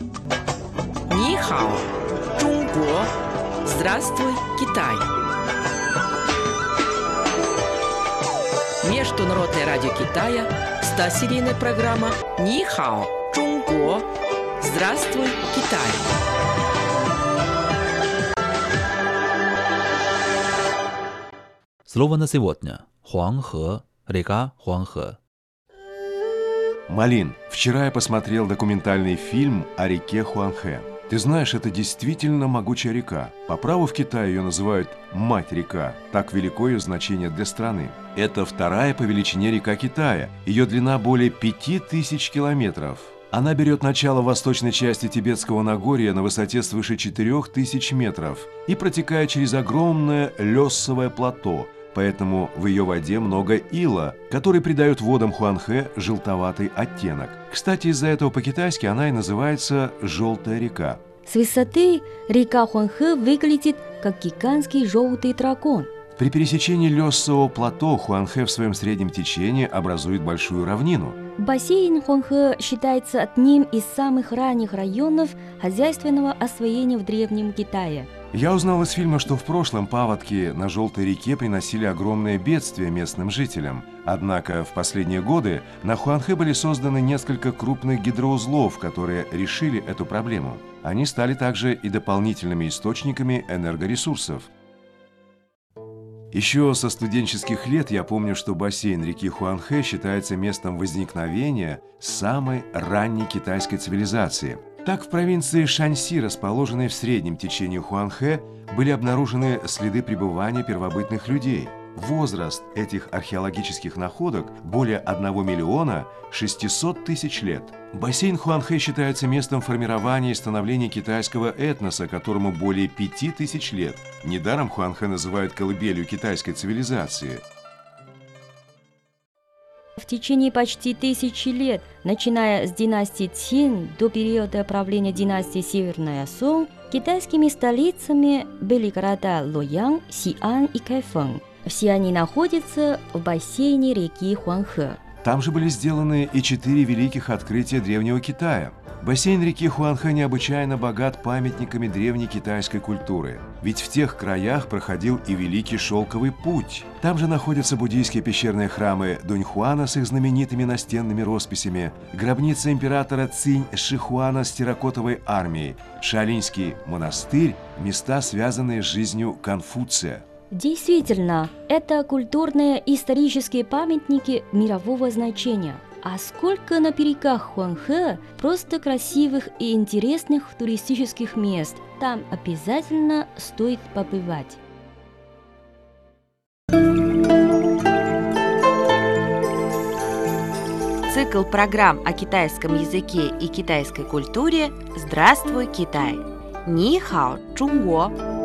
Нихао, Чунго. Здравствуй, Китай. Международное радио Китая, 100-серийная программа Нихао, Чунго. Здравствуй, Китай. Слово на сегодня. Хуанхэ, река Хуанхэ. Малин, вчера я посмотрел документальный фильм о реке Хуанхэ. Ты знаешь, это действительно могучая река. По праву в Китае ее называют «мать-река». Так велико ее значение для страны. Это вторая по величине река Китая. Ее длина более 5000 километров. Она берет начало в восточной части Тибетского Нагорья на высоте свыше 4000 метров и протекает через огромное лесовое плато, поэтому в ее воде много ила, который придает водам Хуанхэ желтоватый оттенок. Кстати, из-за этого по-китайски она и называется «желтая река». С высоты река Хуанхэ выглядит как гигантский желтый дракон. При пересечении лесового плато Хуанхэ в своем среднем течении образует большую равнину. Бассейн Хуанхэ считается одним из самых ранних районов хозяйственного освоения в Древнем Китае. Я узнал из фильма, что в прошлом паводки на Желтой реке приносили огромное бедствие местным жителям. Однако в последние годы на Хуанхэ были созданы несколько крупных гидроузлов, которые решили эту проблему. Они стали также и дополнительными источниками энергоресурсов. Еще со студенческих лет я помню, что бассейн реки Хуанхэ считается местом возникновения самой ранней китайской цивилизации. Так, в провинции Шаньси, расположенной в среднем течении Хуанхэ, были обнаружены следы пребывания первобытных людей. Возраст этих археологических находок более 1 миллиона 600 тысяч лет. Бассейн Хуанхэ считается местом формирования и становления китайского этноса, которому более 5 тысяч лет. Недаром Хуанхэ называют колыбелью китайской цивилизации. Течение почти тысячи лет, начиная с династии Цин до периода правления династии Северная Сун, китайскими столицами были города Лоян, Сиан и Кайфэн. Все они находятся в бассейне реки Хуанхэ. Там же были сделаны и четыре великих открытия Древнего Китая. Бассейн реки Хуанхэ необычайно богат памятниками древней китайской культуры. Ведь в тех краях проходил и Великий Шелковый Путь. Там же находятся буддийские пещерные храмы Дуньхуана с их знаменитыми настенными росписями, гробница императора Цинь Шихуана с терракотовой армией, Шалинский монастырь, места, связанные с жизнью Конфуция. Действительно, это культурные и исторические памятники мирового значения. А сколько на берегах Хуанхэ просто красивых и интересных туристических мест. Там обязательно стоит побывать. Цикл программ о китайском языке и китайской культуре «Здравствуй, Китай!» Ни хао, Чунго!